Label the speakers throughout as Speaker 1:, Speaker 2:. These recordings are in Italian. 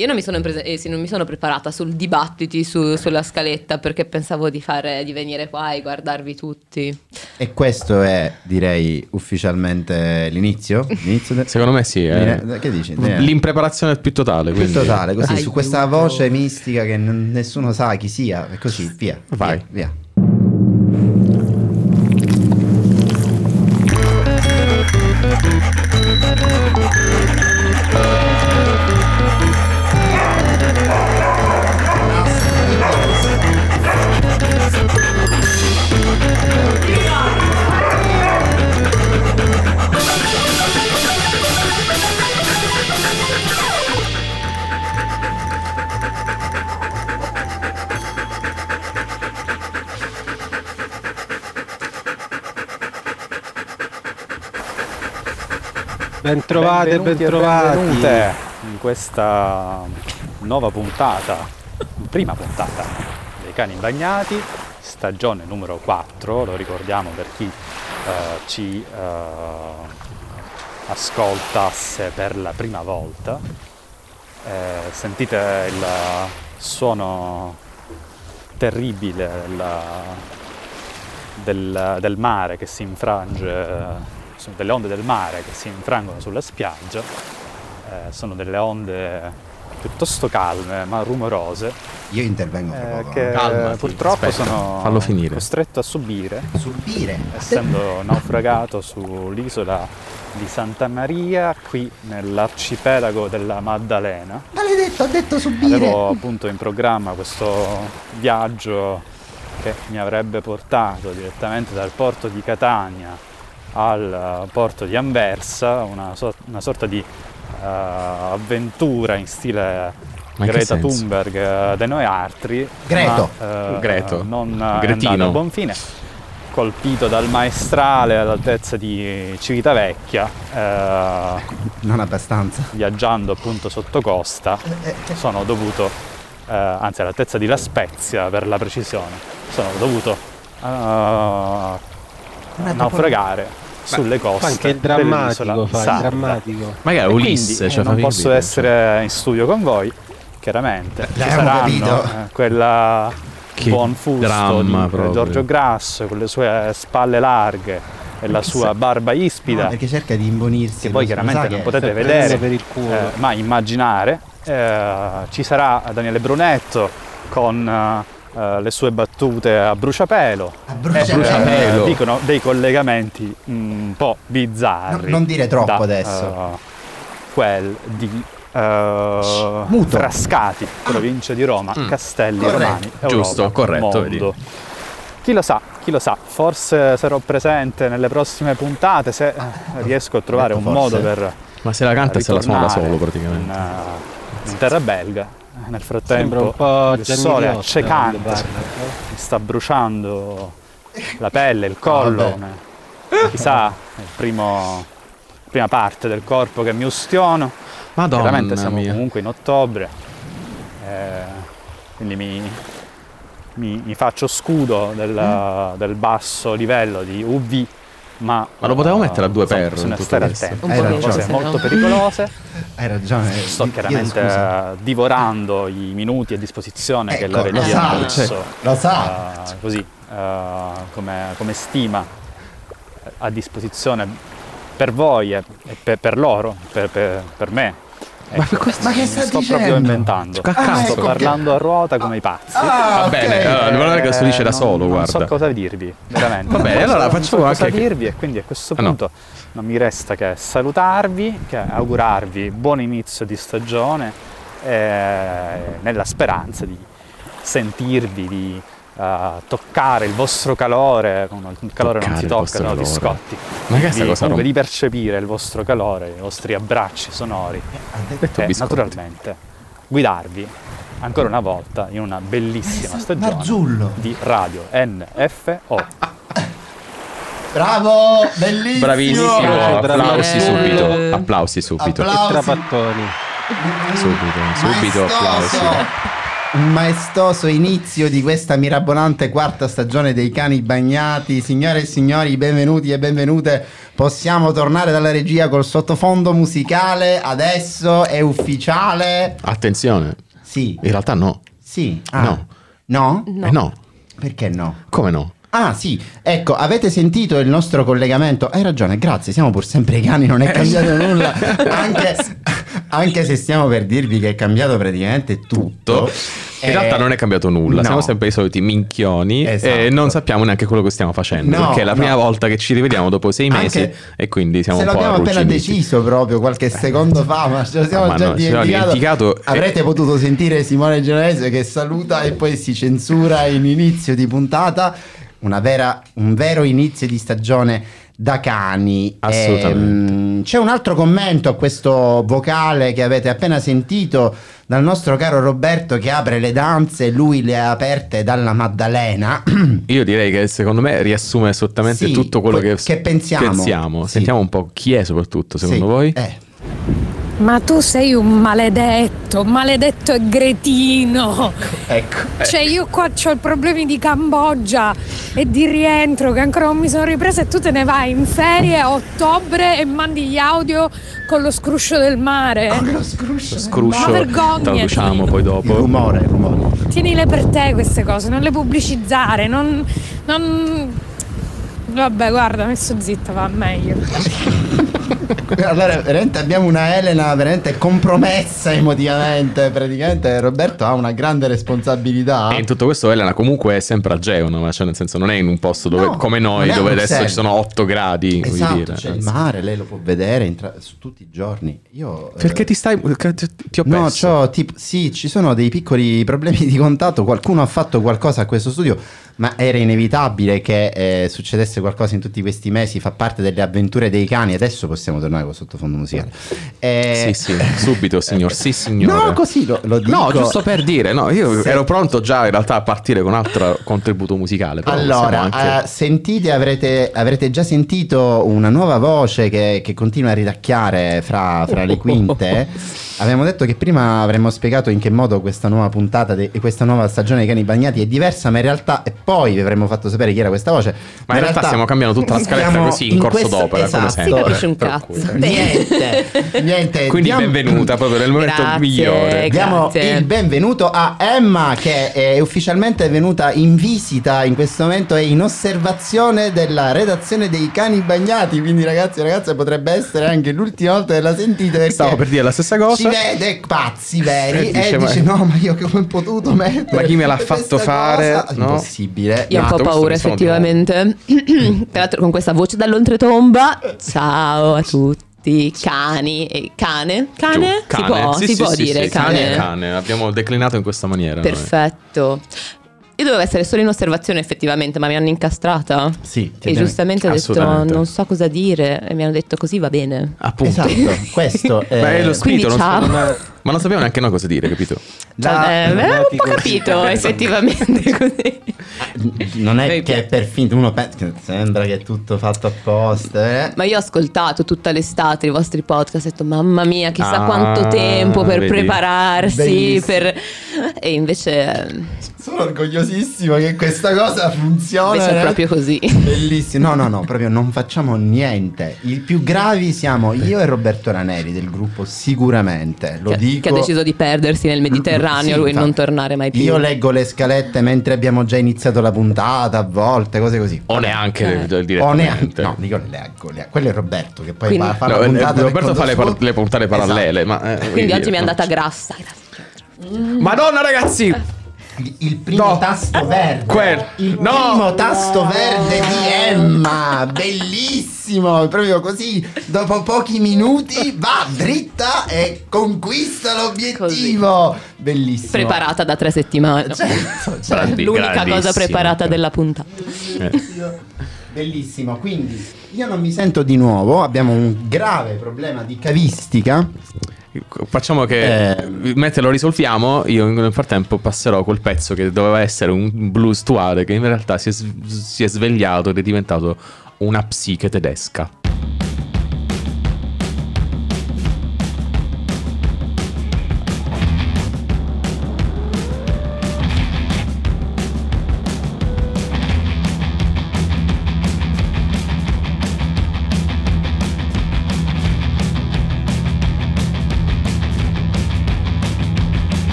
Speaker 1: Io non mi sono, prese- eh, sì, non mi sono preparata sul dibattiti su- sulla scaletta perché pensavo di, fare, di venire qua e guardarvi tutti.
Speaker 2: E questo è, direi, ufficialmente l'inizio? L'inizio de-
Speaker 3: Secondo me sì. è-
Speaker 2: Dire- Che dici?
Speaker 3: L'impreparazione più totale.
Speaker 2: Più
Speaker 3: quindi-
Speaker 2: totale, così, su
Speaker 1: Aiuto.
Speaker 2: questa voce mistica che n- nessuno sa chi sia, e così, via.
Speaker 3: Vai.
Speaker 2: Via. via.
Speaker 4: Bentrovate,
Speaker 5: Benvenuti
Speaker 4: bentrovati.
Speaker 5: in questa nuova puntata, prima puntata dei cani bagnati, stagione numero 4, lo ricordiamo per chi eh, ci eh, ascoltasse per la prima volta. Eh, sentite il suono terribile del, del- del mare che si infrange, sono delle onde del mare che si infrangono sulla spiaggia, Eh, sono delle onde piuttosto calme ma rumorose
Speaker 2: Io intervengo fra
Speaker 5: eh, che
Speaker 3: Calmati,
Speaker 5: purtroppo
Speaker 3: aspetta,
Speaker 5: sono
Speaker 3: fallo finire.
Speaker 5: costretto a subire
Speaker 2: Subire.
Speaker 5: essendo naufragato sull'isola di Santa Maria qui nell'arcipelago della Maddalena
Speaker 2: Maledetto, ho detto subire.
Speaker 5: Avevo appunto in programma questo viaggio che mi avrebbe portato direttamente dal porto di Catania al eh, porto di Anversa, una, so- una sorta di eh, avventura in stile
Speaker 3: Ma
Speaker 5: Greta? Thunberg eh, de noi altri,
Speaker 2: Greto.
Speaker 5: ma, eh,
Speaker 3: Greto.
Speaker 5: non è
Speaker 3: Gretino.
Speaker 5: a buon fine, colpito dal maestrale all'altezza di Civitavecchia, eh,
Speaker 2: Non abbastanza.
Speaker 5: viaggiando appunto sotto costa, sono dovuto, eh, anzi all'altezza di La Spezia per la precisione, sono dovuto eh, naufragare sulle coste
Speaker 4: anche il drammatico, fa il drammatico.
Speaker 3: Magari
Speaker 5: E
Speaker 3: Ulisse,
Speaker 5: quindi,
Speaker 3: cioè,
Speaker 5: eh, non posso
Speaker 3: capire,
Speaker 5: essere in studio con voi, chiaramente. Ci saranno eh, quella
Speaker 3: Che
Speaker 5: buon fusto
Speaker 3: dramma
Speaker 5: di
Speaker 3: proprio.
Speaker 5: Giorgio Grasso con le sue spalle large e la sua barba ispida.
Speaker 2: No, perché cerca di imbonirsi.
Speaker 5: che voi
Speaker 2: lo-
Speaker 5: chiaramente non potete vedere,
Speaker 4: prendendo per il culo.
Speaker 5: eh, ma immaginare. Eh, ci sarà Daniele Brunetto con eh, le sue battute a bruciapelo.
Speaker 2: A bruciapelo.
Speaker 5: Eh,
Speaker 3: Bruciapelo.
Speaker 5: dicono dei collegamenti mm, un po' bizzarri.
Speaker 2: No, non dire troppo
Speaker 5: da,
Speaker 2: adesso.
Speaker 5: eh, quel di
Speaker 2: Muto.
Speaker 5: Frascati, provincia di Roma, Castelli
Speaker 2: Corretto.
Speaker 5: Romani, Europa,
Speaker 3: Giusto, corretto,
Speaker 5: mondo. Chi lo sa, chi lo sa, forse sarò presente nelle prossime puntate se eh, riesco a trovare un
Speaker 2: forse.
Speaker 5: modo per
Speaker 3: Ma se la canta se la suona da solo praticamente.
Speaker 5: In, in terra belga. Nel frattempo
Speaker 4: un po'
Speaker 5: il sole
Speaker 4: Riotta
Speaker 5: accecante
Speaker 4: quando parla.
Speaker 5: mi sta bruciando la pelle, il collo. ne- Chissà, è primo, prima parte del corpo che mi ustiono.
Speaker 3: Madonna
Speaker 5: Chiaramente siamo
Speaker 3: mia.
Speaker 5: comunque in ottobre, eh, quindi mi, mi- mi faccio scudo del, del basso livello di UV. Ma,
Speaker 3: Ma lo potevo
Speaker 5: eh,
Speaker 3: mettere a due
Speaker 5: insomma,
Speaker 3: per
Speaker 5: bisogna
Speaker 3: tutto
Speaker 5: stare attenti.
Speaker 2: Ragione.
Speaker 5: Cose molto pericolose.
Speaker 2: Hai ragione.
Speaker 5: Sto
Speaker 2: Io-
Speaker 5: chiaramente
Speaker 2: scusa.
Speaker 5: eh, divorando i minuti a disposizione che
Speaker 2: Ecco,
Speaker 5: la
Speaker 2: lo
Speaker 5: regia ha messo,
Speaker 2: lo sa.
Speaker 5: eh, così eh, come, come stima eh, a disposizione per voi e, e per, per loro, per, per- per me.
Speaker 3: Ma
Speaker 5: Ecco,
Speaker 3: questo-
Speaker 2: Ma che sta
Speaker 5: sto
Speaker 2: dicendo?
Speaker 5: proprio inventando.
Speaker 3: Che cazzo?
Speaker 5: sto
Speaker 2: ecco
Speaker 5: parlando a ruota come i pazzi.
Speaker 2: Ah,
Speaker 3: Va bene,
Speaker 2: ok.
Speaker 3: allora, devo vedere che lo dice da
Speaker 5: Eh,
Speaker 3: solo,
Speaker 5: non,
Speaker 3: guarda.
Speaker 5: Non so cosa dirvi, veramente.
Speaker 3: Va bene, allora facciamo
Speaker 5: so cosa
Speaker 3: anche che-
Speaker 5: dirvi e quindi a questo
Speaker 3: Ah, no.
Speaker 5: punto non mi resta che salutarvi, che augurarvi buon inizio di stagione eh, nella speranza di sentirvi, di eh, toccare il vostro calore, no, il calore non
Speaker 3: Toccare
Speaker 5: si
Speaker 3: il
Speaker 5: tocca, no,
Speaker 3: calore.
Speaker 5: scotti.
Speaker 3: Ma che
Speaker 5: Di-
Speaker 3: cosa
Speaker 5: comunque di percepire il vostro calore, i vostri abbracci sonori
Speaker 3: detto
Speaker 5: e
Speaker 3: biscotti.
Speaker 5: naturalmente guidarvi ancora una volta in una bellissima stagione
Speaker 2: Marzullo.
Speaker 5: di radio NFO.
Speaker 2: Bravo, bellissimo.
Speaker 3: Bravissimo,
Speaker 4: Bravo.
Speaker 3: applausi subito, applausi subito,
Speaker 2: Applausi.
Speaker 4: Trapattoni.
Speaker 3: subito, subito
Speaker 2: Maestoso.
Speaker 3: applausi.
Speaker 2: Un maestoso inizio di questa mirabolante quarta stagione dei cani bagnati. Signore e signori, benvenuti e benvenute. Possiamo tornare dalla regia col sottofondo musicale. Adesso è ufficiale.
Speaker 3: Attenzione,
Speaker 2: Sì,
Speaker 3: in realtà no.
Speaker 2: sì. Ah,
Speaker 3: No.
Speaker 2: No?
Speaker 1: No.
Speaker 3: Eh no,
Speaker 2: Perché no?
Speaker 3: come no?
Speaker 2: Ah sì, ecco, avete sentito il nostro collegamento? Hai ragione, grazie, siamo pur sempre i cani, non è cambiato nulla, anche, anche se stiamo per dirvi che è cambiato praticamente tutto.
Speaker 3: In
Speaker 2: Eh,
Speaker 3: realtà non è cambiato nulla,
Speaker 2: no.
Speaker 3: siamo sempre i soliti minchioni
Speaker 2: Esatto.
Speaker 3: e non sappiamo neanche quello che stiamo facendo,
Speaker 2: No,
Speaker 3: perché è la
Speaker 2: no.
Speaker 3: prima volta che ci rivediamo dopo sei
Speaker 2: Anche
Speaker 3: mesi e quindi siamo
Speaker 2: Se
Speaker 3: un po'
Speaker 2: l'abbiamo appena deciso proprio qualche secondo fa, ma ce lo siamo
Speaker 3: Ma
Speaker 2: già
Speaker 3: no,
Speaker 2: dimenticato.
Speaker 3: dimenticato e-
Speaker 2: Avrete potuto sentire Simone Genovese che saluta e poi si censura in inizio di puntata. Una vera, un vero inizio di stagione da cani.
Speaker 3: Assolutamente.
Speaker 2: Ehm, c'è un altro commento a questo vocale che avete appena sentito dal nostro caro Roberto che apre le danze, lui le ha aperte dalla Maddalena.
Speaker 3: Io direi che secondo me riassume assolutamente
Speaker 2: Sì,
Speaker 3: tutto quello
Speaker 2: que-
Speaker 3: che,
Speaker 2: che pensiamo.
Speaker 3: pensiamo.
Speaker 2: Sì.
Speaker 3: Sentiamo un po' chi è soprattutto, secondo
Speaker 2: Sì,
Speaker 3: voi?
Speaker 2: Eh.
Speaker 4: Ma tu sei un maledetto, maledetto e gretino.
Speaker 2: Ecco.
Speaker 4: Cioè io qua ho problemi di Cambogia e di rientro che ancora non mi sono ripresa e tu te ne vai in ferie a ottobre e mandi gli audio con lo scruscio del mare.
Speaker 2: Lo scruscio.
Speaker 3: Scruscio,
Speaker 4: Ma vergognati.
Speaker 3: traduciamo poi
Speaker 2: Il
Speaker 3: dopo.
Speaker 2: rumore, il rumore.
Speaker 4: Tienile per te queste cose, non le pubblicizzare, non... non... Vabbè, guarda, messo zitta va meglio.
Speaker 2: Allora, veramente abbiamo una Elena veramente compromessa emotivamente. Praticamente Roberto ha una grande responsabilità.
Speaker 3: E in tutto questo Elena comunque è sempre a Geono, cioè nel senso non è in un posto dove,
Speaker 2: No,
Speaker 3: come noi, dove adesso
Speaker 2: Bruxelles.
Speaker 3: ci sono 8 gradi.
Speaker 2: Esatto,
Speaker 3: dire.
Speaker 2: c'è il
Speaker 3: Anzi.
Speaker 2: mare, lei lo può vedere tra- su tutti i giorni. Io eh,
Speaker 3: Perché ti stai... ti- Ti ho
Speaker 2: No,
Speaker 3: perso.
Speaker 2: c'ho tipo, sì, ci sono dei piccoli problemi di contatto. Qualcuno ha fatto qualcosa a questo studio, ma era inevitabile che eh, succedesse qualcosa in tutti questi mesi. Fa parte delle avventure dei cani. Adesso possiamo tornare con sottofondo musicale. Eh,
Speaker 3: Sì, sì, subito signor, sì signore.
Speaker 2: No, così lo, lo dico.
Speaker 3: No, giusto per dire, no, io
Speaker 2: Se-
Speaker 3: ero pronto già in realtà a partire con altro contributo musicale.
Speaker 2: Allora,
Speaker 3: anche-
Speaker 2: eh, sentite, avrete, avrete già sentito una nuova voce che, che continua a ridacchiare fra, fra le quinte. Abbiamo detto che prima avremmo spiegato in che modo questa nuova puntata e questa nuova stagione dei cani bagnati è diversa, ma in realtà, e poi vi avremmo fatto sapere chi era questa voce.
Speaker 3: Ma in realtà stiamo cambiando tutta la scaletta così, in corso
Speaker 2: questo-
Speaker 3: d'opera, come
Speaker 2: esatto.
Speaker 3: sempre.
Speaker 1: Si capisce un cazzo.
Speaker 2: Niente, niente.
Speaker 3: Quindi
Speaker 2: diamo-
Speaker 3: benvenuta proprio nel momento
Speaker 1: Grazie.
Speaker 3: migliore.
Speaker 2: Diamo
Speaker 1: Grazie.
Speaker 2: il benvenuto a Emma che è ufficialmente venuta in visita in questo momento e in osservazione della redazione dei cani bagnati. Quindi ragazzi e ragazze potrebbe essere anche l'ultima volta che la sentite
Speaker 3: Stavo per dire la stessa cosa.
Speaker 2: Ci vede pazzi veri
Speaker 3: E
Speaker 2: e
Speaker 3: dice,
Speaker 2: dice,
Speaker 3: ma-
Speaker 2: no ma io come ho potuto mettere
Speaker 3: Ma chi me l'ha
Speaker 2: questa
Speaker 3: fatto fare?
Speaker 2: cosa?"
Speaker 3: No?
Speaker 2: Impossibile.
Speaker 1: Io ho un po' paura effettivamente. Tra l'altro con questa voce dall'oltretomba. Ciao a tutti. Cani e cane? Cane?
Speaker 3: Giù,
Speaker 1: si può,
Speaker 3: Sì,
Speaker 1: si
Speaker 3: sì,
Speaker 1: può
Speaker 3: sì,
Speaker 1: dire cane.
Speaker 3: cane. Abbiamo declinato in questa maniera. noi.
Speaker 1: Io dovevo essere solo in osservazione effettivamente, ma mi hanno incastrata.
Speaker 2: Sì,
Speaker 1: E giustamente ho detto non so cosa dire e mi hanno detto così va bene.
Speaker 3: Appunto.
Speaker 2: Esatto, questo è
Speaker 3: Ma è lo spirito,
Speaker 1: Quindi
Speaker 3: non-
Speaker 1: ciao.
Speaker 3: non è- ma non sappiamo neanche noi cosa dire, capito?
Speaker 2: la-
Speaker 1: Eh, beh, ho un po' capito effettivamente così.
Speaker 2: non è che
Speaker 1: piace.
Speaker 2: per finta uno pensa che sembra che è tutto fatto apposta eh.
Speaker 1: Ma io ho ascoltato tutta l'estate i vostri podcast e ho detto mamma mia chissà
Speaker 3: Ah,
Speaker 1: quanto tempo per
Speaker 3: vedi.
Speaker 1: prepararsi, per... e invece,
Speaker 2: Sono orgogliosissimo che questa cosa funziona.
Speaker 1: invece è
Speaker 2: eh.
Speaker 1: proprio così.
Speaker 2: Bellissimo. No, no, no, proprio non facciamo niente. I più gravi siamo io e Roberto Raneri del gruppo sicuramente. Lo
Speaker 1: che,
Speaker 2: dico.
Speaker 1: che ha deciso di perdersi nel Mediterraneo
Speaker 2: Sì,
Speaker 1: lui e non tornare mai più.
Speaker 2: Io leggo le scalette mentre abbiamo già iniziato la puntata, a volte, cose così.
Speaker 3: O neanche
Speaker 1: Eh.
Speaker 3: eh.
Speaker 2: O neanche. No, dico le leggo. le- Quello è Roberto che poi
Speaker 1: Quindi-
Speaker 2: fa, fa
Speaker 3: No,
Speaker 2: la
Speaker 3: eh,
Speaker 2: puntata
Speaker 3: Roberto fa le, par- le puntate parallele.
Speaker 2: Esatto.
Speaker 3: Ma, eh,
Speaker 1: Quindi
Speaker 3: voglio
Speaker 1: oggi mi è
Speaker 3: dire,
Speaker 1: andata
Speaker 3: no.
Speaker 1: grassa.
Speaker 3: Madonna, ragazzi!
Speaker 2: Il- primo
Speaker 3: No.
Speaker 2: tasto verde.
Speaker 3: Quel-
Speaker 2: Il
Speaker 3: no.
Speaker 2: primo tasto verde di Emma. Bellissimo. Proprio così. Dopo pochi minuti va dritta e conquista l'obiettivo. Bellissimo.
Speaker 1: Preparata da tre settimane.
Speaker 2: Certo, certo.
Speaker 3: Grandi-
Speaker 1: L'unica cosa preparata della puntata.
Speaker 3: Eh.
Speaker 2: Bellissimo, quindi io non mi sento di nuovo, abbiamo un grave problema di cavistica.
Speaker 3: Facciamo che
Speaker 2: Eh.
Speaker 3: mentre lo risolviamo, io nel frattempo passerò quel pezzo che doveva essere un blues tuale che in realtà si è, si è svegliato ed è diventato una psiche tedesca.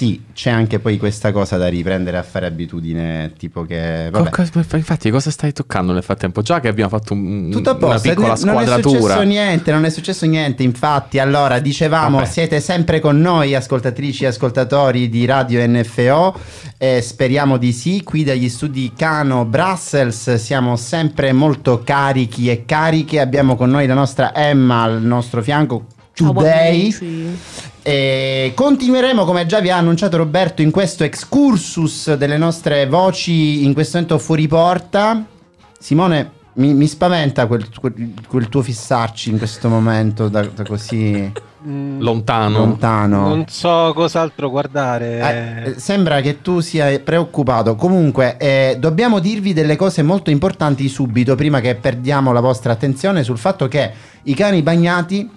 Speaker 2: Sì, c'è anche poi questa cosa da riprendere a fare abitudine, tipo che...
Speaker 3: Co-
Speaker 2: Vabbè.
Speaker 3: co- infatti, cosa stai toccando nel frattempo? Già che abbiamo fatto un-
Speaker 2: Tutto a
Speaker 3: una
Speaker 2: posto,
Speaker 3: piccola
Speaker 2: non è
Speaker 3: squadratura.
Speaker 2: successo niente, non è successo niente. Infatti, allora dicevamo,
Speaker 3: Vabbè.
Speaker 2: siete sempre con noi, ascoltatrici e ascoltatori di Radio NFO. eh, speriamo di sì. Qui dagli studi Cano Brussels siamo sempre molto carichi e cariche. Abbiamo con noi la nostra Emma al nostro fianco. Today. E continueremo, come già vi ha annunciato Roberto, in questo excursus delle nostre voci in questo momento fuori porta. Simone, mi, mi spaventa quel, quel- quel tuo fissarci in questo momento da, da così
Speaker 6: Mm,
Speaker 3: Lontano.
Speaker 2: lontano.
Speaker 6: Non so cos'altro guardare.
Speaker 2: Eh, sembra che tu sia preoccupato. Comunque, eh, dobbiamo dirvi delle cose molto importanti subito, prima che perdiamo la vostra attenzione sul fatto che i cani bagnati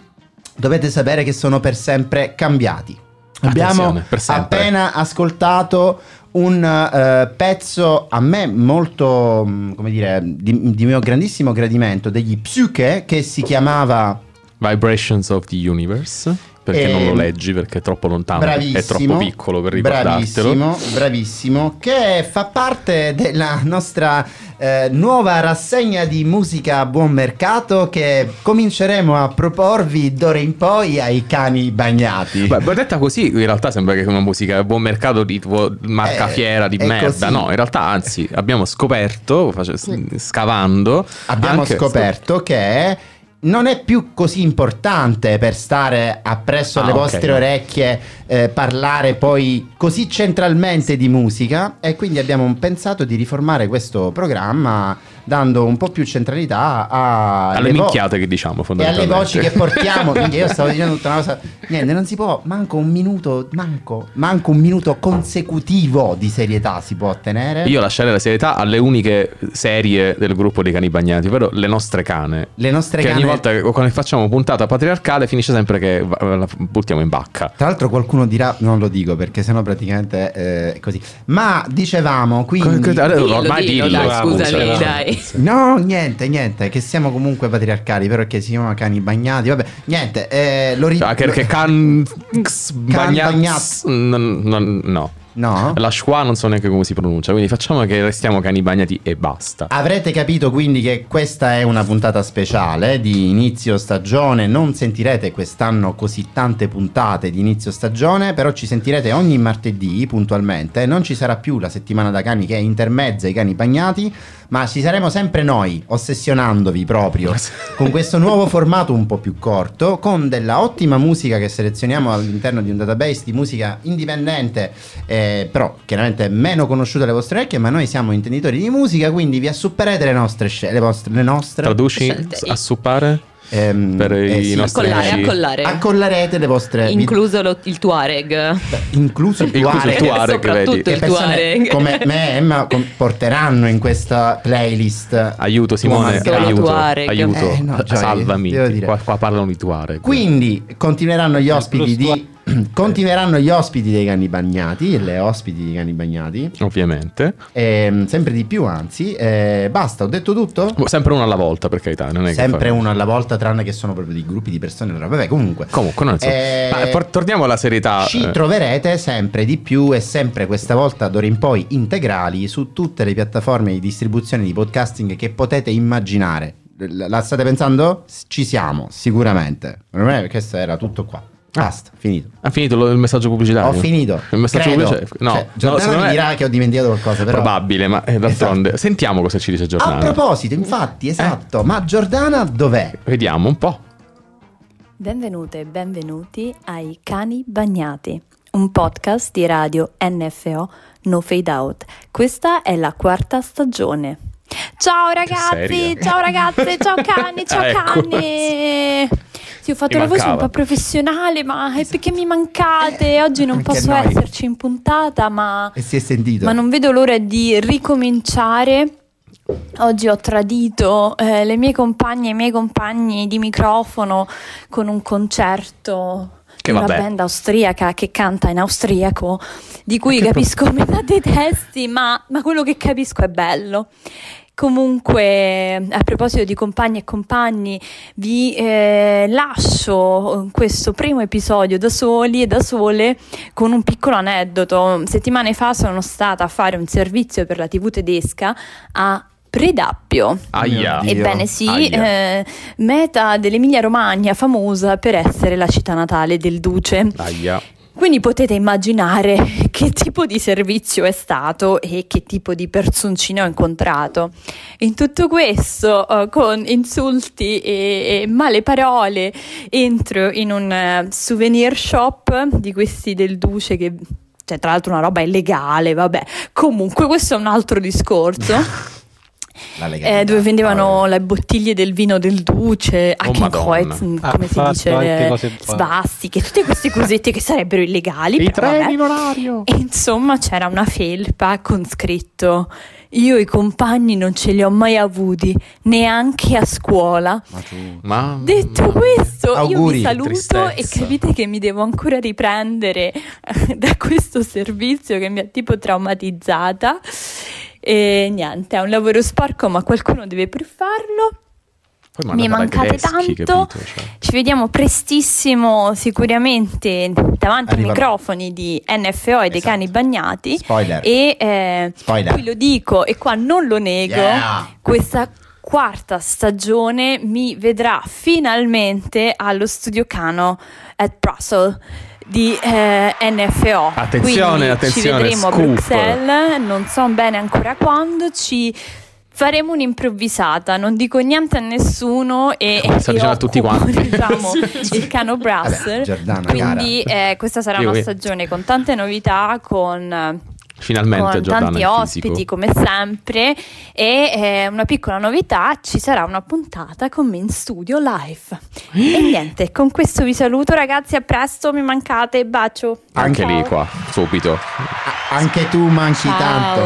Speaker 2: dovete sapere che sono per sempre cambiati. Abbiamo
Speaker 3: sempre.
Speaker 2: appena ascoltato un eh, pezzo a me molto, mm, come dire, di, di mio grandissimo gradimento degli Psyche che si chiamava
Speaker 3: Vibrations of the Universe. Perché non lo
Speaker 2: Ehm,
Speaker 3: leggi? Perché è troppo lontano. È troppo piccolo per ricordartelo.
Speaker 2: Bravissimo, bravissimo. Che fa parte della nostra eh, nuova rassegna di musica a buon mercato che cominceremo a proporvi d'ora in poi ai cani bagnati.
Speaker 3: Beh, detta così, in realtà sembra che è una musica a buon mercato di tipo marca
Speaker 2: Eh,
Speaker 3: fiera di merda.
Speaker 2: così.
Speaker 3: No, in realtà, anzi, abbiamo scoperto, face- scavando,
Speaker 2: Abbiamo scoperto che non è più così importante per stare appresso alle
Speaker 3: Ah,
Speaker 2: vostre orecchie eh, parlare poi così centralmente di musica. E quindi abbiamo pensato di riformare questo programma dando un po' più centralità a-
Speaker 3: alle
Speaker 2: vo-
Speaker 3: minchiate che diciamo
Speaker 2: e alle
Speaker 3: fondamentalmente.
Speaker 2: voci che portiamo. Io stavo dicendo tutta una cosa. Niente, non si può. Manco un minuto. Manco, manco un minuto consecutivo di serietà si può ottenere.
Speaker 3: Io lascerei la serietà alle uniche serie del gruppo dei cani bagnati, ovvero le nostre cane.
Speaker 2: Le nostre
Speaker 3: che
Speaker 2: cane.
Speaker 3: ogni volta che quando facciamo puntata patriarcale finisce sempre che la buttiamo in bacca.
Speaker 2: Tra l'altro qualcuno dirà, non lo dico perché sennò praticamente eh, è così. Ma dicevamo quindi...
Speaker 1: Dillo,
Speaker 3: ormai
Speaker 1: dillo,
Speaker 3: dillo,
Speaker 1: dai,
Speaker 3: scusa,
Speaker 1: scusami,
Speaker 3: no.
Speaker 2: No, niente, niente, che siamo comunque patriarcali, però che si chiamano cani bagnati, vabbè, niente, eh, lo ripeto.
Speaker 3: Anche perché can bagnats
Speaker 2: bagnats.
Speaker 3: non- non- no.
Speaker 2: No?
Speaker 3: La schwa non so neanche come si pronuncia, quindi facciamo che restiamo cani bagnati e basta.
Speaker 2: Avrete capito quindi che questa è una puntata speciale di inizio stagione, non sentirete quest'anno così tante puntate di inizio stagione, però ci sentirete ogni martedì puntualmente, non ci sarà più la settimana da cani che è intermezza ai cani bagnati, ma ci saremo sempre noi, ossessionandovi proprio con questo nuovo formato un po' più corto, con della ottima musica che selezioniamo all'interno di un database di musica indipendente, eh, però chiaramente meno conosciuta alle vostre orecchie, ma noi siamo intenditori di musica, quindi vi assupperete le nostre scelte, le, vostre- le nostre...
Speaker 3: Traduci
Speaker 1: Scelte.
Speaker 3: a suppare?
Speaker 2: Ehm,
Speaker 3: per i
Speaker 2: sì,
Speaker 3: nostri
Speaker 1: Accollare,
Speaker 3: amici.
Speaker 1: accollare.
Speaker 2: Accollarete le vostre...
Speaker 1: Incluso lo- il Tuareg.
Speaker 2: incluso il
Speaker 3: Incluso il
Speaker 2: Tuareg.
Speaker 3: Tuareg,
Speaker 1: Soprattutto il Tuareg.
Speaker 2: come me e Emma com- porteranno in questa playlist
Speaker 3: Aiuto Simone,
Speaker 2: Tuareg.
Speaker 3: aiuto,
Speaker 1: Tuareg.
Speaker 3: aiuto.
Speaker 2: Eh, no, Gioia,
Speaker 3: salvami. Qua, qua parlano di Tuareg.
Speaker 2: Quindi continueranno gli ospiti di continueranno gli ospiti dei cani bagnati, le ospiti dei cani bagnati.
Speaker 3: Ovviamente.
Speaker 2: Ehm, sempre di più, anzi. Eh, basta, ho detto tutto?
Speaker 3: Boh, Sempre uno alla volta, per carità. Non è
Speaker 2: Sempre uno alla volta, tranne che sono proprio dei gruppi di persone. allora, Vabbè, comunque.
Speaker 3: Comunque, non so.
Speaker 2: Eh,
Speaker 3: Ma torniamo alla serietà.
Speaker 2: Ci
Speaker 3: eh.
Speaker 2: troverete sempre di più e sempre questa volta d'ora in poi integrali su tutte le piattaforme di distribuzione di podcasting che potete immaginare. La state pensando? Ci siamo, sicuramente. Per me questo era tutto qua. Basta, finito.
Speaker 3: Ha finito lo- il messaggio pubblicitario?
Speaker 2: Ho finito.
Speaker 3: Il messaggio
Speaker 2: Credo.
Speaker 3: pubblicitario? No,
Speaker 2: Cioè,
Speaker 3: no,
Speaker 2: Giordana
Speaker 3: secondo
Speaker 2: mi
Speaker 3: me
Speaker 2: dirà che ho dimenticato qualcosa, però.
Speaker 3: Probabile, ma eh, d'altronde.
Speaker 2: Esatto.
Speaker 3: Sentiamo cosa ci dice
Speaker 2: A
Speaker 3: Giordana.
Speaker 2: proposito, infatti, esatto.
Speaker 3: Eh.
Speaker 2: Ma Giordana dov'è?
Speaker 3: Vediamo un po'.
Speaker 7: Benvenute e benvenuti ai Cani Bagnati, un podcast di radio NFO No Fade Out. Questa è la quarta stagione. Ciao ragazzi, ciao ragazze, ciao cani, ciao
Speaker 3: Ah, ecco.
Speaker 7: cani. Sì, ho fatto la voce un po' professionale, ma è perché mi mancate. Oggi non posso
Speaker 2: noi.
Speaker 7: esserci in puntata, ma ma non vedo l'ora di ricominciare. Oggi ho tradito eh, le mie compagne e i miei compagni di microfono con un concerto
Speaker 3: Che
Speaker 7: una
Speaker 3: vabbè.
Speaker 7: band austriaca che canta in austriaco, di cui
Speaker 3: che
Speaker 7: capisco metà dei testi, ma, ma quello che capisco è bello. Comunque, a proposito di compagni e compagni, vi eh, lascio questo primo episodio da soli e da sole con un piccolo aneddoto. Settimane fa sono stata a fare un servizio per la TV tedesca a Predappio.
Speaker 3: Aia.
Speaker 7: Ebbene sì,
Speaker 3: Aia.
Speaker 7: eh, meta dell'Emilia Romagna famosa per essere la città natale del Duce.
Speaker 3: Aia.
Speaker 7: Quindi potete immaginare che tipo di servizio è stato e che tipo di personcino ho incontrato. In tutto questo, eh, con insulti e, e male parole, entro in un eh, souvenir shop di questi del Duce che... Cioè, tra l'altro una roba illegale, vabbè. Comunque, questo è un altro discorso.
Speaker 2: La legalità.
Speaker 7: Eh, dove vendevano
Speaker 2: Ah,
Speaker 7: le bottiglie del vino del Duce,
Speaker 3: Oh,
Speaker 7: Hakenkreuz,
Speaker 3: Madonna.
Speaker 7: come si dice, le svastiche, tutte queste cosette che sarebbero illegali.
Speaker 3: I
Speaker 7: però vabbè.
Speaker 3: in orario.
Speaker 7: E insomma c'era una felpa con scritto io i compagni non ce li ho mai avuti, neanche a scuola.
Speaker 2: ma tu-
Speaker 3: Ma
Speaker 7: Detto questo, io
Speaker 2: Auguri,
Speaker 7: vi saluto e
Speaker 3: tristezza.
Speaker 7: capite che mi devo ancora riprendere eh, da questo servizio che mi ha tipo traumatizzata. E niente, è un lavoro sporco, ma qualcuno deve pur farlo.
Speaker 3: Poi
Speaker 7: Mi mancate
Speaker 3: tedeschi,
Speaker 7: tanto.
Speaker 3: capito? Cioè.
Speaker 7: Ci vediamo prestissimo, sicuramente davanti
Speaker 2: Arriva-
Speaker 7: ai microfoni di NFO e dei
Speaker 2: Esatto.
Speaker 7: cani bagnati.
Speaker 2: Spoiler.
Speaker 7: E eh,
Speaker 2: Spoiler.
Speaker 7: qui lo dico e qua non lo nego,
Speaker 2: Yeah.
Speaker 7: questa quarta stagione mi vedrà finalmente allo studio Cano at Brussels di eh, NFO.
Speaker 3: Attenzione,
Speaker 7: Quindi
Speaker 3: attenzione,
Speaker 7: Ci vedremo a
Speaker 3: scoop.
Speaker 7: Bruxelles, non so bene ancora quando, ci faremo un'improvvisata, non dico niente a nessuno e,
Speaker 3: sta
Speaker 7: e
Speaker 3: dicendo a tutti quanti.
Speaker 7: diciamo, il Cano Brussels.
Speaker 2: Giordana,
Speaker 7: Quindi eh, questa sarà
Speaker 3: Io
Speaker 7: una
Speaker 3: qui.
Speaker 7: stagione con tante novità, con eh,
Speaker 3: Finalmente
Speaker 7: con
Speaker 3: Giordana
Speaker 7: tanti
Speaker 3: in
Speaker 7: ospiti come sempre e eh, una piccola novità ci sarà una puntata con me in studio live e niente con questo vi saluto ragazzi a presto mi mancate bacio
Speaker 3: Anche
Speaker 7: Ciao.
Speaker 3: lì qua, subito.
Speaker 2: Anche tu manchi
Speaker 7: ciao
Speaker 2: tanto.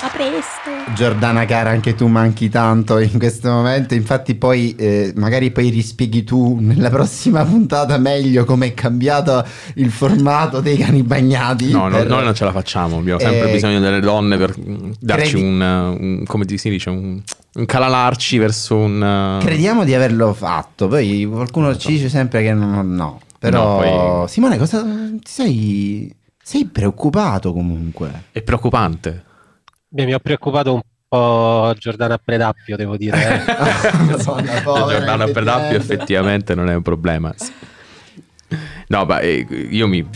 Speaker 7: a presto
Speaker 2: Giordana cara, anche tu manchi tanto in questo momento. Infatti, poi eh, magari poi rispieghi tu nella prossima puntata meglio come è cambiato il formato dei cani bagnati.
Speaker 3: No, no,
Speaker 2: per-
Speaker 3: noi non ce la facciamo, abbiamo sempre
Speaker 2: Eh,
Speaker 3: bisogno delle donne per mm, darci
Speaker 2: credi-
Speaker 3: un, un- come si dice, un, un calalarci verso un... uh,
Speaker 2: Crediamo di averlo fatto. Poi qualcuno ci dice sempre che non, no. Però,
Speaker 3: No, poi-
Speaker 2: Simone, cosa ti sei. Sei preoccupato comunque.
Speaker 3: È preoccupante.
Speaker 6: Beh, mi ho preoccupato un po' Giordana Predappio, devo dire. eh.
Speaker 2: Madonna, povera,
Speaker 3: Giordano a Predappio
Speaker 2: effettivamente.
Speaker 3: effettivamente non è un problema. No, ma eh, io mi,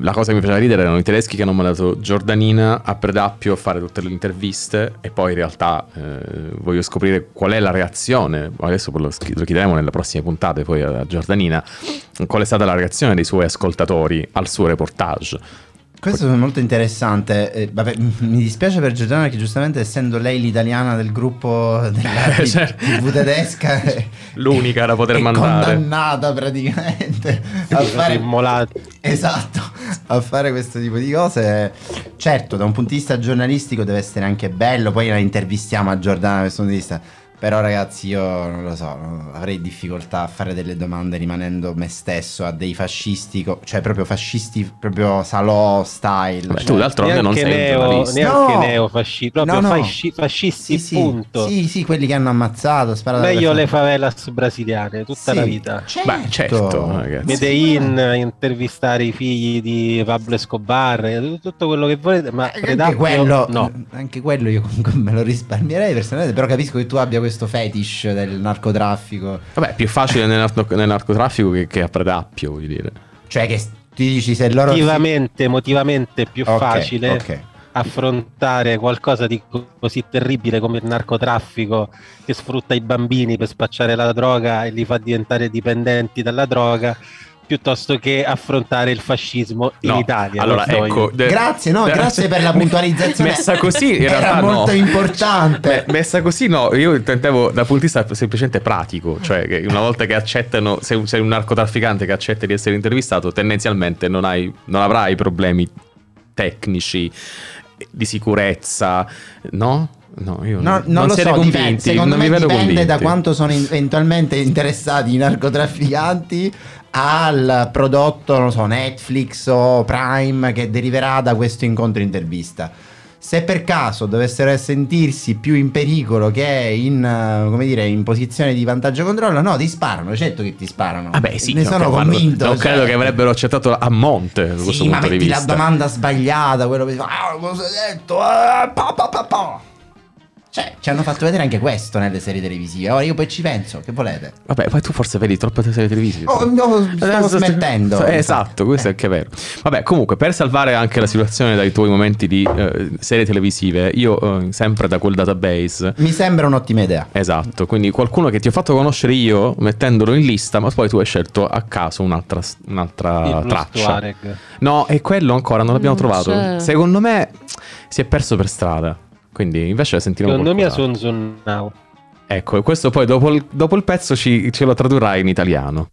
Speaker 3: la cosa che mi faceva ridere erano i tedeschi che hanno mandato Giordanina a Predappio a fare tutte le interviste e poi in realtà eh, voglio scoprire qual è la reazione, adesso lo, lo chiederemo nelle prossime puntate poi a Giordanina, qual è stata la reazione dei suoi ascoltatori al suo reportage.
Speaker 2: Questo è molto interessante. Eh, vabbè, mi dispiace per Giordana che giustamente essendo lei l'italiana del gruppo della
Speaker 3: Eh,
Speaker 2: T-
Speaker 3: certo.
Speaker 2: TV tedesca è-
Speaker 3: L'unica da poter
Speaker 2: è
Speaker 3: mandare.
Speaker 2: condannata praticamente a fare. Esatto, a fare questo tipo di cose. Certo, da un punto di vista giornalistico deve essere anche bello, poi la intervistiamo a Giordana da questo punto di vista. Però ragazzi io non lo so, avrei difficoltà a fare delle domande rimanendo me stesso a dei fascisti, co- cioè proprio fascisti, proprio salò style.
Speaker 3: Vabbè,
Speaker 2: cioè-
Speaker 3: tu d'altronde non sei un
Speaker 6: neo,
Speaker 3: giornalista.
Speaker 6: neanche
Speaker 2: No.
Speaker 6: neofascisti, proprio
Speaker 2: No, no.
Speaker 6: fasci- fascisti,
Speaker 2: sì, sì,
Speaker 6: punto.
Speaker 2: Sì, sì, quelli che hanno ammazzato, sparato
Speaker 6: Meglio le favelas brasiliane, tutta
Speaker 2: Sì,
Speaker 6: la vita.
Speaker 2: Certo.
Speaker 3: Beh, certo, ragazzi.
Speaker 6: Medellin, intervistare i figli di Pablo Escobar, eh, tutto quello che volete, ma
Speaker 2: Eh, Anche quello,
Speaker 6: no.
Speaker 2: anche quello io comunque me lo risparmierei personalmente, però capisco che tu abbia questo fetish del narcotraffico,
Speaker 3: Vabbè, più facile nel, narco- nel narcotraffico che, che a Predappio, voglio dire.
Speaker 2: cioè che ti dici se loro...
Speaker 6: Motivamente, motivamente è più
Speaker 2: Ok,
Speaker 6: facile
Speaker 2: ok.
Speaker 6: affrontare qualcosa di co- così terribile come il narcotraffico che sfrutta i bambini per spacciare la droga e li fa diventare dipendenti dalla droga piuttosto che affrontare il fascismo in
Speaker 3: No,
Speaker 6: Italia.
Speaker 3: Allora, ecco, de-
Speaker 2: Grazie, no,
Speaker 3: de-
Speaker 2: grazie per la puntualizzazione.
Speaker 3: Messa così, in
Speaker 2: Era
Speaker 3: realtà
Speaker 2: molto
Speaker 3: no.
Speaker 2: importante.
Speaker 3: Beh, messa così, no. Io intendevo dal punto di vista semplicemente pratico. Cioè, che una volta che accettano, se sei un narcotrafficante che accetta di essere intervistato, tendenzialmente non, hai, non avrai problemi tecnici di sicurezza, no? No, io
Speaker 2: No,
Speaker 3: non,
Speaker 2: non, lo
Speaker 3: siete
Speaker 2: so,
Speaker 3: convinti.
Speaker 2: dipende, secondo
Speaker 3: non
Speaker 2: me dipende
Speaker 3: convinti.
Speaker 2: da quanto sono in- eventualmente interessati i narcotrafficanti al prodotto, non so, Netflix o Prime che deriverà da questo incontro intervista. Se per caso dovessero sentirsi più in pericolo che in, eh, come dire, in posizione di vantaggio controllo, no, ti sparano, certo che ti sparano.
Speaker 3: Vabbè, sì,
Speaker 2: ne
Speaker 3: no,
Speaker 2: sono convinto.
Speaker 3: Non
Speaker 2: cioè-
Speaker 3: credo che avrebbero accettato a monte da questo
Speaker 2: Sì, ma
Speaker 3: punto di
Speaker 2: metti la
Speaker 3: vista.
Speaker 2: domanda sbagliata, quello che ah, cosa hai detto? Ah, pa, pa, pa. Cioè, ci hanno fatto vedere anche questo nelle serie televisive. Ora io poi ci penso, che volete?
Speaker 3: Vabbè, poi tu forse vedi troppe serie televisive.
Speaker 2: Oh, no, stavo
Speaker 3: Adesso-
Speaker 2: smettendo.
Speaker 3: Eh, Esatto, questo è anche vero. Vabbè, comunque, per salvare anche la situazione dai tuoi momenti di eh, serie televisive, io eh, sempre da quel database.
Speaker 2: Mi sembra un'ottima idea.
Speaker 3: Esatto, quindi qualcuno che ti ho fatto conoscere io mettendolo in lista, ma poi tu hai scelto a caso un'altra, un'altra traccia.
Speaker 6: Tuareg.
Speaker 3: No, e quello ancora non l'abbiamo
Speaker 1: Non
Speaker 3: trovato.
Speaker 1: c'è.
Speaker 3: Secondo me si è perso per strada. Quindi invece la sentiremo
Speaker 6: Secondo me sono Sun Now.
Speaker 3: Ecco, e questo poi dopo il, dopo il pezzo ci- ce lo tradurrai in italiano.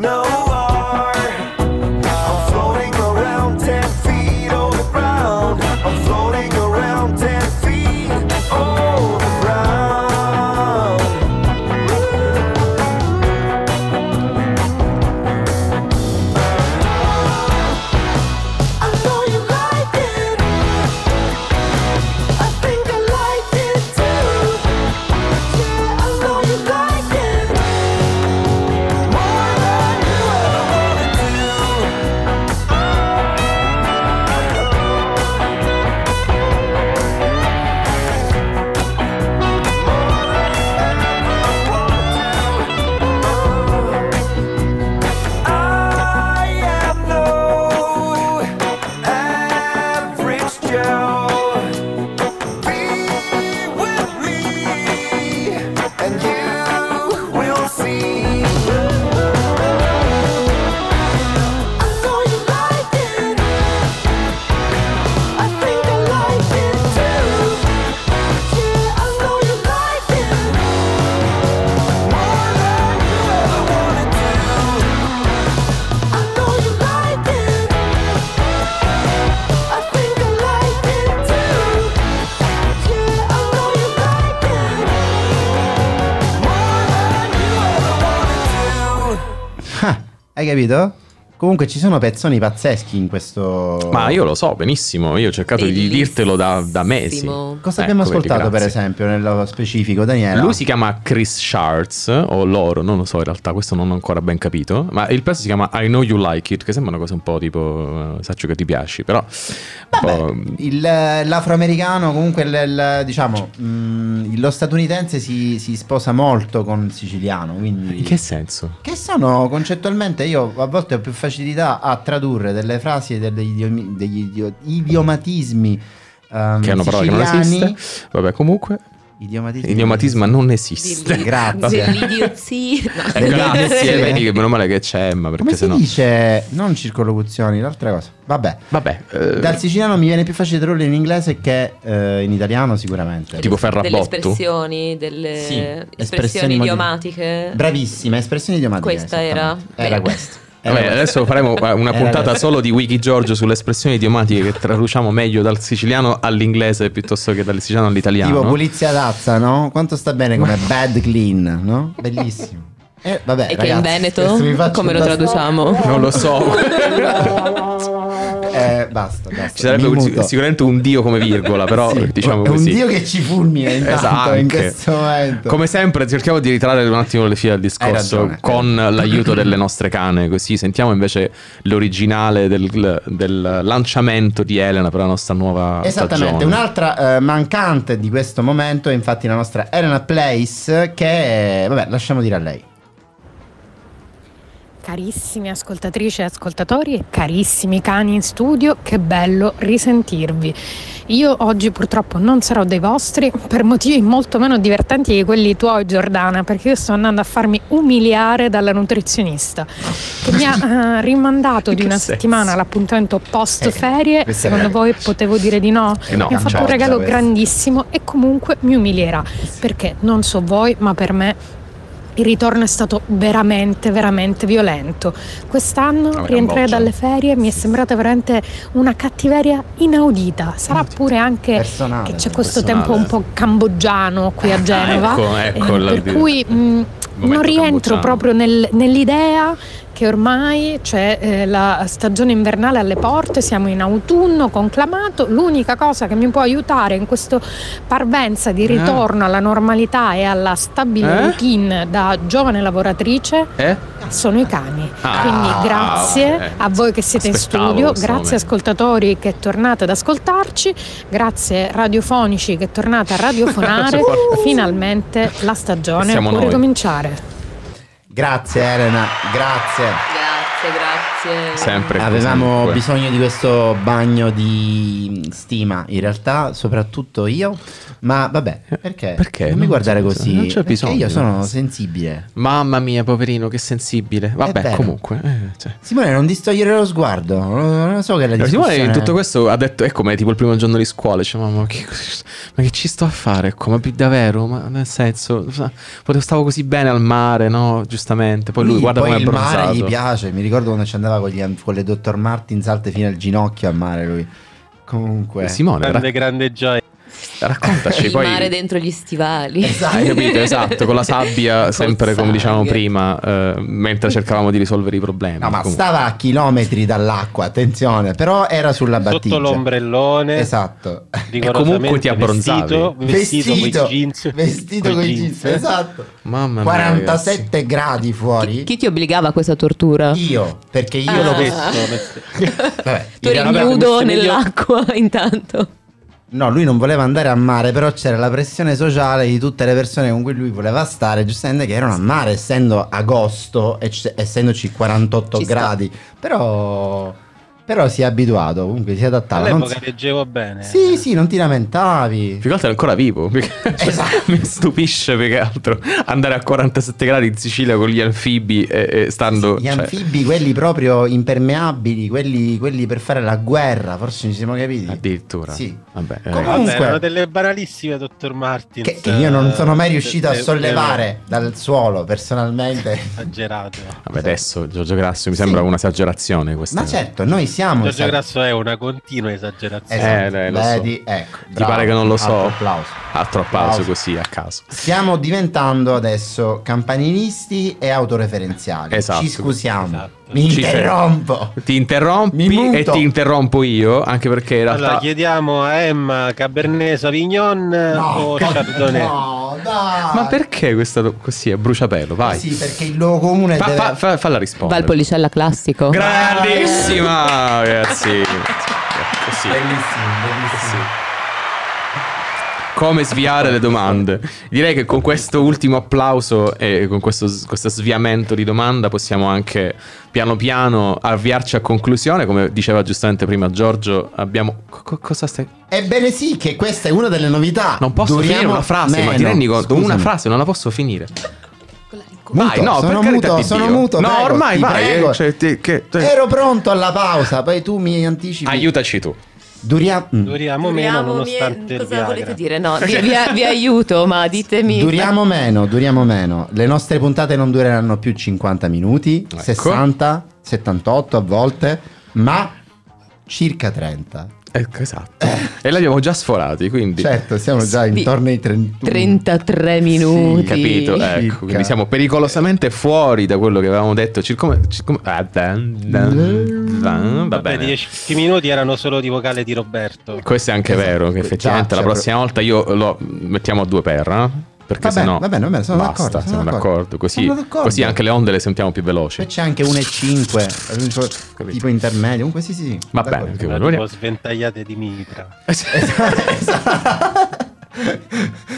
Speaker 8: No.
Speaker 2: Hai capito? Comunque ci sono pezzoni pazzeschi in questo...
Speaker 3: Ma io lo so benissimo, io ho cercato di dirtelo da, da mesi.
Speaker 2: Cosa abbiamo
Speaker 3: Ecco, vedi,
Speaker 2: ascoltato per esempio nello specifico, Daniela?
Speaker 3: Lui si chiama Chris Sharts o loro, non lo so in realtà, questo non ho ancora ben capito, ma il pezzo si chiama I Know You Like It, che sembra una cosa un po' tipo eh, saccio che ti piaci, però
Speaker 2: Vabbè,
Speaker 3: po'-
Speaker 2: il- l'afroamericano, comunque il, il- diciamo, mm, lo statunitense si, si sposa molto con il siciliano, quindi...
Speaker 3: in che senso?
Speaker 2: Che sono concettualmente, io a volte ho più facilità a tradurre delle frasi e degli, idiomi- degli idio- idiomatismi ehm,
Speaker 3: Che è una parola che non esiste. Vabbè, comunque,
Speaker 2: Idiomatismi.
Speaker 3: idiomatisma non esiste.
Speaker 1: Dilli-
Speaker 2: Grazie.
Speaker 1: No.
Speaker 3: Grazie, vedi che meno male che c'è Emma, perché
Speaker 2: Come si
Speaker 3: sennò...
Speaker 2: dice? Non circolocuzioni, l'altra cosa. Vabbè.
Speaker 3: Vabbè, eh,
Speaker 2: Dal siciliano mi viene più facile tradurre in inglese che eh, in italiano sicuramente.
Speaker 3: tipo
Speaker 1: Delle
Speaker 3: ferrabotto.
Speaker 1: espressioni, delle
Speaker 2: Sì,
Speaker 1: espressioni,
Speaker 2: espressioni
Speaker 1: idiomatiche.
Speaker 2: Bravissima, espressioni idiomatiche.
Speaker 1: Questa era?
Speaker 2: Era
Speaker 1: Bene.
Speaker 2: Era
Speaker 3: Vabbè,
Speaker 2: questo.
Speaker 3: adesso faremo eh, una puntata solo di Wiki Giorgio sulle espressioni idiomatiche che traduciamo meglio dal siciliano all'inglese piuttosto che dal siciliano all'italiano.
Speaker 2: Tipo pulizia tazza, no? Quanto sta bene come bad clean, no? Bellissimo. Eh, vabbè,
Speaker 1: E che in
Speaker 2: ragazzi,
Speaker 1: Veneto come lo traduciamo?
Speaker 3: Non lo so.
Speaker 2: Basta, basta.
Speaker 3: Ci sarebbe un- sicuramente un dio come virgola, però
Speaker 2: Sì,
Speaker 3: diciamo
Speaker 2: è un
Speaker 3: così.
Speaker 2: dio che ci fulmina intanto
Speaker 3: Esatto,
Speaker 2: in questo momento.
Speaker 3: Come sempre cerchiamo di ritrarre un attimo le fila del discorso
Speaker 2: ragione,
Speaker 3: con l'aiuto delle nostre cane, così sentiamo invece l'originale del, del lanciamento di Elena per la nostra nuova
Speaker 2: Esattamente,
Speaker 3: stagione.
Speaker 2: un'altra eh, mancante di questo momento è infatti la nostra Elena Place che, vabbè, lasciamo dire a lei.
Speaker 4: Carissime ascoltatrici e ascoltatori e carissimi cani in studio, che bello risentirvi. Io oggi purtroppo non sarò dei vostri per motivi molto meno divertenti di quelli tuoi Giordana, perché io sto andando a farmi umiliare dalla nutrizionista che mi ha eh, rimandato di una
Speaker 3: senso?
Speaker 4: settimana l'appuntamento post ferie.
Speaker 2: Eh,
Speaker 4: Secondo
Speaker 2: è-
Speaker 4: voi potevo dire di no?
Speaker 3: Eh no,
Speaker 4: mi ha fatto un regalo
Speaker 2: questo.
Speaker 4: grandissimo e comunque mi umilierà perché non so voi, ma per me il ritorno è stato veramente, veramente violento. Quest'anno rientrare dalle ferie mi è sembrata veramente una cattiveria inaudita. Sarà pure anche
Speaker 2: Personale,
Speaker 4: che c'è questo
Speaker 3: personale.
Speaker 4: tempo un po' cambogiano qui a Genova.
Speaker 3: ecco, ecco
Speaker 4: eh, per cui mh, non
Speaker 3: momento
Speaker 4: rientro
Speaker 3: cambogiano.
Speaker 4: proprio nel- nell'idea che ormai c'è eh, la stagione invernale alle porte, siamo in autunno conclamato, l'unica cosa che mi può aiutare in questa parvenza di ritorno alla normalità e alla stabile
Speaker 3: Eh?
Speaker 4: routine da giovane lavoratrice
Speaker 3: Eh?
Speaker 4: sono i cani.
Speaker 3: Ah,
Speaker 4: Quindi grazie
Speaker 3: vabbè.
Speaker 4: a voi che siete in
Speaker 3: Aspettavo
Speaker 4: studio,
Speaker 3: questo
Speaker 4: grazie
Speaker 3: momento.
Speaker 4: ascoltatori che tornate ad ascoltarci, grazie radiofonici che tornate a radiofonare. Finalmente la stagione
Speaker 3: Siamo
Speaker 4: può
Speaker 3: noi.
Speaker 4: ricominciare.
Speaker 2: Grazie Elena, grazie.
Speaker 1: Grazie, grazie.
Speaker 3: Sempre così,
Speaker 2: Avevamo
Speaker 3: comunque.
Speaker 2: bisogno di questo bagno di stima, in realtà, soprattutto io. Ma vabbè, perché?
Speaker 3: Perché?
Speaker 2: Non mi
Speaker 3: Non
Speaker 2: guardare
Speaker 3: c'è
Speaker 2: così.
Speaker 3: non c'è
Speaker 2: perché
Speaker 3: bisogno.
Speaker 2: io sono sensibile.
Speaker 3: Mamma mia, poverino, che sensibile. Vabbè, comunque. eh, cioè.
Speaker 2: Simone, non distogliere lo sguardo. Non so che è la discussione.
Speaker 3: Simone in tutto questo ha detto, è come tipo il primo giorno di scuola, dice mamma, che, ma che ci sto a fare? Ecco, ma davvero? Ma nel senso, potevo- stavo così bene al mare, no? Giustamente. Poi lui,
Speaker 2: Lui,
Speaker 3: guarda
Speaker 2: poi
Speaker 3: come è
Speaker 2: il mare gli piace. Mi ricordo quando ci andava con, gli, con le Dr. Martins alte fino al ginocchio al mare lui. Comunque.
Speaker 3: Simone,
Speaker 6: Grande,
Speaker 3: ra-
Speaker 6: grande gioia.
Speaker 3: Raccontaci
Speaker 1: Il
Speaker 3: poi.
Speaker 1: mare dentro gli stivali.
Speaker 3: Hai capito? Esatto, con la sabbia, sempre come diciamo prima, eh, mentre cercavamo di risolvere i problemi.
Speaker 2: No, ma
Speaker 3: Comunque.
Speaker 2: stava a chilometri dall'acqua, attenzione, però era sulla battigia.
Speaker 6: Sotto l'ombrellone.
Speaker 2: Esatto.
Speaker 6: rigorosamente
Speaker 3: comunque ti abbronzavi.
Speaker 6: Vestito, vestito, con i jeans.
Speaker 2: vestito con i jeans, esatto.
Speaker 3: Mamma mia,
Speaker 2: 47 gradi fuori.
Speaker 1: Chi ti obbligava a questa tortura?
Speaker 2: Io, perché io
Speaker 1: Ah.
Speaker 2: lo
Speaker 6: Questo,
Speaker 2: vesto. Vabbè,
Speaker 1: Tu eri nudo nell'acqua intanto.
Speaker 2: No, lui non voleva andare a mare, però c'era la pressione sociale di tutte le persone con cui lui voleva stare, giustamente che erano a mare, essendo agosto e c- essendoci 48
Speaker 1: Ci sta.
Speaker 2: gradi. Però, però si è abituato, comunque si adattava. Non
Speaker 6: All'epoca
Speaker 2: si-
Speaker 6: leggevo bene.
Speaker 2: Sì, sì, non ti lamentavi.
Speaker 3: Più che altro è ancora vivo. perché- cioè,
Speaker 2: Esatto.
Speaker 3: Mi stupisce più che altro andare a 47 gradi in Sicilia con gli anfibi e, e stando.
Speaker 2: Gli
Speaker 3: cioè-
Speaker 2: anfibi, quelli proprio impermeabili, quelli, quelli per fare la guerra, forse ci siamo capiti.
Speaker 3: Addirittura.
Speaker 2: Sì.
Speaker 3: Vabbè, eh,
Speaker 2: Comunque-
Speaker 6: Vabbè, erano delle banalissime, dottor Martins.
Speaker 2: Che, che io non sono mai riuscito a
Speaker 6: Eh, eh,
Speaker 2: sollevare dal suolo personalmente.
Speaker 6: Esagerato.
Speaker 3: vabbè, adesso Giorgio Grasso mi sembra
Speaker 2: Sì.
Speaker 3: un'esagerazione questa.
Speaker 2: Ma certo, noi siamo.
Speaker 6: Giorgio
Speaker 2: sa-
Speaker 6: Grasso è una continua esagerazione.
Speaker 2: Esatto,
Speaker 3: Eh, dai, lo so.
Speaker 2: ecco.
Speaker 3: Ti
Speaker 2: bravo,
Speaker 3: pare che non lo so?
Speaker 2: altro applauso.
Speaker 3: Altro applauso così a caso.
Speaker 2: Stiamo diventando adesso campanilisti e autoreferenziali.
Speaker 3: Esatto.
Speaker 2: Ci scusiamo.
Speaker 6: Esatto.
Speaker 2: Mi
Speaker 3: Ci-
Speaker 2: interrompo.
Speaker 3: Ti interrompi e ti interrompo io, anche perché in realtà...
Speaker 6: Allora chiediamo a Emma Cabernet Sauvignon o Chardonnay.
Speaker 2: No, dai.
Speaker 3: Ma perché questo così è bruciapelo? Vai.
Speaker 2: Sì, perché il luogo comune
Speaker 3: Fa-
Speaker 2: deve...
Speaker 3: fa- fa- falla rispondere.
Speaker 1: Valpolicella classico.
Speaker 3: Grandissima, ragazzi. Così.
Speaker 2: Bellissimo, bellissimo.
Speaker 3: Come sviare le domande. Direi che con questo ultimo applauso e con questo, questo sviamento di domanda possiamo anche piano piano avviarci a conclusione. Come diceva giustamente prima Giorgio, abbiamo... co- cosa stai...
Speaker 2: Ebbene sì, che questa è una delle novità.
Speaker 3: Non posso
Speaker 2: Duriamo
Speaker 3: finire una frase, ma ti
Speaker 2: meno.
Speaker 3: rendi conto? Una frase non la posso finire.
Speaker 2: Muto,
Speaker 3: Vai, no,
Speaker 2: sono muto, sono
Speaker 3: Dio.
Speaker 2: muto.
Speaker 3: No,
Speaker 2: prego,
Speaker 3: ormai
Speaker 2: ti
Speaker 3: vai.
Speaker 2: prego.
Speaker 3: eh, cioè, ti- che- te-
Speaker 2: Ero pronto alla pausa, poi tu mi anticipi.
Speaker 3: Aiutaci tu.
Speaker 2: Duriamo, mm.
Speaker 6: Duriamo meno
Speaker 1: Duriamo
Speaker 6: nonostante
Speaker 1: mie- Cosa volete dire? No, vi, vi- vi aiuto, ma ditemi.
Speaker 2: Duriamo meno, duriamo meno. Le nostre puntate non dureranno più 50 minuti,
Speaker 3: Ecco.
Speaker 2: 60, 78 a volte, ma circa 30.
Speaker 3: Ecco, esatto. E l'abbiamo già sforati, quindi...
Speaker 2: Certo, siamo già
Speaker 1: Sì.
Speaker 2: intorno ai 31.
Speaker 1: 33 minuti.
Speaker 3: Capito?
Speaker 2: Circa.
Speaker 3: Ecco, quindi siamo pericolosamente fuori da quello che avevamo detto. Circa... circa- ah, dan, dan, dan, va
Speaker 6: Vabbè,
Speaker 3: bene.
Speaker 6: 10 minuti erano solo di vocale di Roberto.
Speaker 3: Questo è anche
Speaker 2: Esatto.
Speaker 3: vero, che effettivamente
Speaker 2: Già,
Speaker 3: la
Speaker 2: cioè,
Speaker 3: prossima volta io lo mettiamo a due per, eh? Perché
Speaker 2: Va bene,
Speaker 3: sennò
Speaker 2: va bene, va bene, sono
Speaker 3: basta,
Speaker 2: d'accordo, sono
Speaker 3: siamo
Speaker 2: d'accordo.
Speaker 3: d'accordo. Così,
Speaker 2: Sono d'accordo.
Speaker 3: così anche le onde le sentiamo più veloci.
Speaker 2: Poi c'è anche 1,5, tipo intermedio, comunque sì sì.
Speaker 3: Va bene, che
Speaker 6: Era
Speaker 3: vogliamo-
Speaker 6: tipo sventagliate di mitra.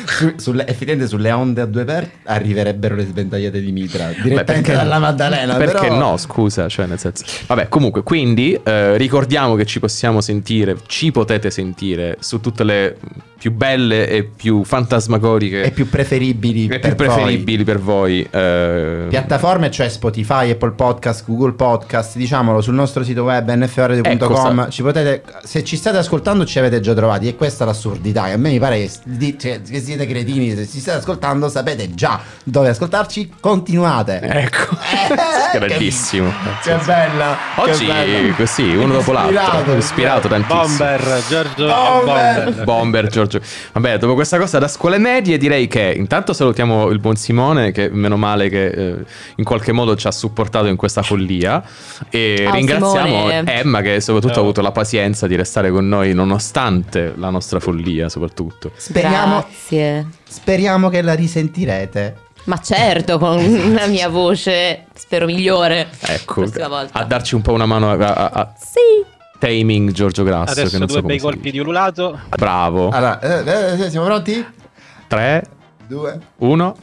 Speaker 2: Su- sulle, effettivamente sulle onde a due per arriverebbero le sventagliate di Mitra direttamente
Speaker 3: perché-
Speaker 2: dalla Maddalena.
Speaker 3: Perché
Speaker 2: però-
Speaker 3: no, scusa, cioè nel senso. Vabbè, comunque, quindi eh, ricordiamo che ci possiamo sentire, ci potete sentire su tutte le più belle e più fantasmagoriche
Speaker 2: E più preferibili
Speaker 3: e
Speaker 2: per
Speaker 3: più preferibili per voi. eh,
Speaker 2: voi. Piattaforme, cioè Spotify, Apple Podcast, Google Podcast, diciamolo sul nostro sito web nfradio.com.
Speaker 3: Ecco,
Speaker 2: ci potete, se ci state ascoltando, ci avete già trovati. E questa è l'assurdità. E a me mi pare che, cioè, che siete cretini. Se ci state ascoltando, sapete già dove ascoltarci. Continuate.
Speaker 3: Ecco,
Speaker 2: Eh,
Speaker 3: grandissimo.
Speaker 2: Che, che bella.
Speaker 3: Oggi
Speaker 2: che bella.
Speaker 3: così, uno dopo l'altro.
Speaker 2: Ispirato,
Speaker 3: Ispirato tantissimo.
Speaker 6: Bomber, Giorgio
Speaker 2: Bomber.
Speaker 6: Bomber.
Speaker 3: Bomber Giorgio. Vabbè, dopo questa cosa da scuole medie direi che intanto salutiamo il buon Simone che meno male che eh, in qualche modo ci ha supportato in questa follia e
Speaker 1: Ciao,
Speaker 3: ringraziamo
Speaker 1: Simone.
Speaker 3: Emma che soprattutto ha
Speaker 6: Ciao.
Speaker 3: avuto la pazienza di restare con noi nonostante la nostra follia soprattutto.
Speaker 2: Speriamo,
Speaker 1: Grazie.
Speaker 2: speriamo che la risentirete.
Speaker 1: Ma certo, con la mia voce spero migliore.
Speaker 3: Ecco, a darci un po' una mano a, a- a-
Speaker 1: Sì.
Speaker 3: Taming Giorgio Grasso.
Speaker 6: Adesso
Speaker 3: che
Speaker 6: due
Speaker 3: so
Speaker 6: bei colpi di ululato.
Speaker 3: Bravo.
Speaker 2: Allora, eh, eh, eh siamo pronti?
Speaker 3: 3,
Speaker 2: 2,
Speaker 3: 1.